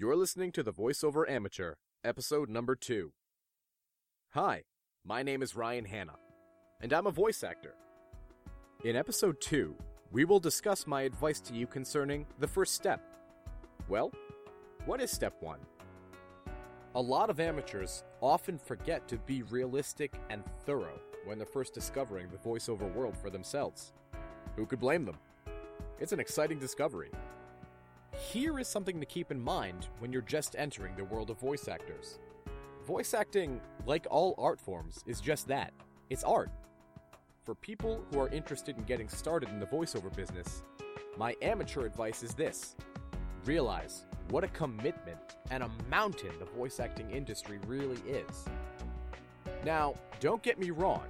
You're listening to The Voiceover Amateur, episode number two. Hi, my name is Ryan Hanna, and I'm a voice actor. In episode two, we will discuss my advice to you concerning the first step. Well, what is step one? A lot of amateurs often forget to be realistic and thorough when they're first discovering the voiceover world for themselves. Who could blame them? It's an exciting discovery. Here is something to keep in mind when you're just entering the world of voice actors. Voice acting, like all art forms, is just that it's art. For people who are interested in getting started in the voiceover business, my amateur advice is this realize what a commitment and a mountain the voice acting industry really is. Now, don't get me wrong,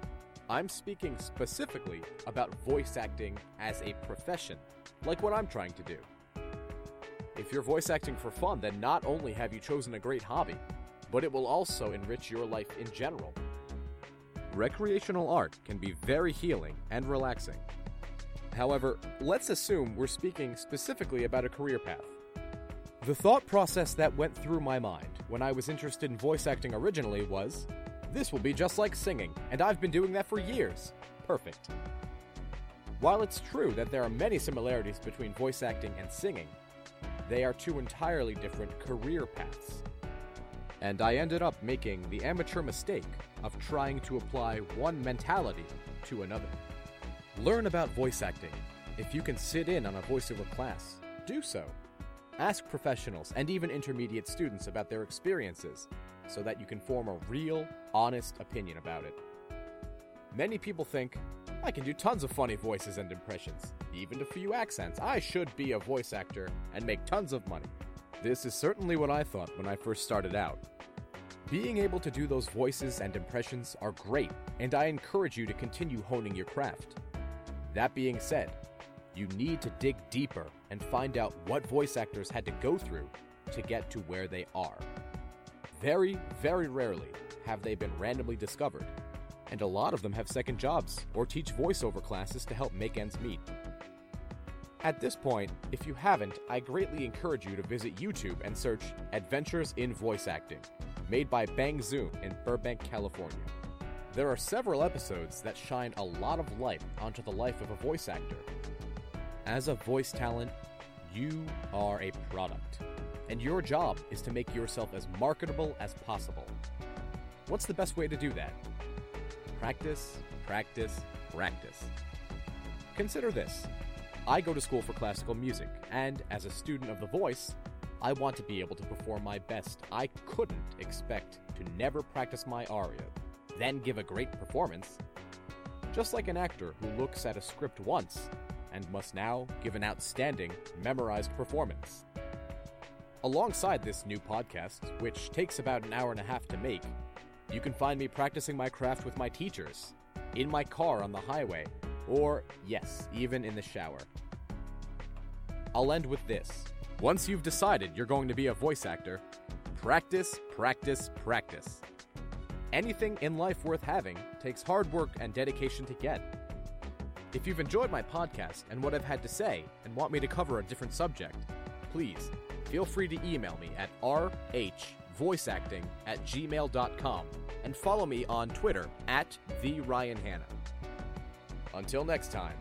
I'm speaking specifically about voice acting as a profession, like what I'm trying to do. If you're voice acting for fun, then not only have you chosen a great hobby, but it will also enrich your life in general. Recreational art can be very healing and relaxing. However, let's assume we're speaking specifically about a career path. The thought process that went through my mind when I was interested in voice acting originally was this will be just like singing, and I've been doing that for years. Perfect. While it's true that there are many similarities between voice acting and singing, they are two entirely different career paths. And I ended up making the amateur mistake of trying to apply one mentality to another. Learn about voice acting. If you can sit in on a voiceover class, do so. Ask professionals and even intermediate students about their experiences so that you can form a real, honest opinion about it. Many people think, I can do tons of funny voices and impressions, even a few accents. I should be a voice actor and make tons of money. This is certainly what I thought when I first started out. Being able to do those voices and impressions are great, and I encourage you to continue honing your craft. That being said, you need to dig deeper and find out what voice actors had to go through to get to where they are. Very, very rarely have they been randomly discovered, and a lot of them have second jobs or teach voiceover classes to help make ends meet. At this point, if you haven't, I greatly encourage you to visit YouTube and search Adventures in Voice Acting, made by Bang Zoom in Burbank, California. There are several episodes that shine a lot of light onto the life of a voice actor. As a voice talent, you are a product, and your job is to make yourself as marketable as possible. What's the best way to do that? Practice, practice, practice. Consider this I go to school for classical music, and as a student of the voice, I want to be able to perform my best. I couldn't expect to never practice my aria, then give a great performance. Just like an actor who looks at a script once and must now give an outstanding, memorized performance. Alongside this new podcast, which takes about an hour and a half to make, you can find me practicing my craft with my teachers, in my car on the highway, or, yes, even in the shower. I'll end with this. Once you've decided you're going to be a voice actor, practice, practice, practice. Anything in life worth having takes hard work and dedication to get. If you've enjoyed my podcast and what I've had to say and want me to cover a different subject, please feel free to email me at rhvoiceacting at gmail.com and follow me on Twitter at the Ryan Hanna. Until next time,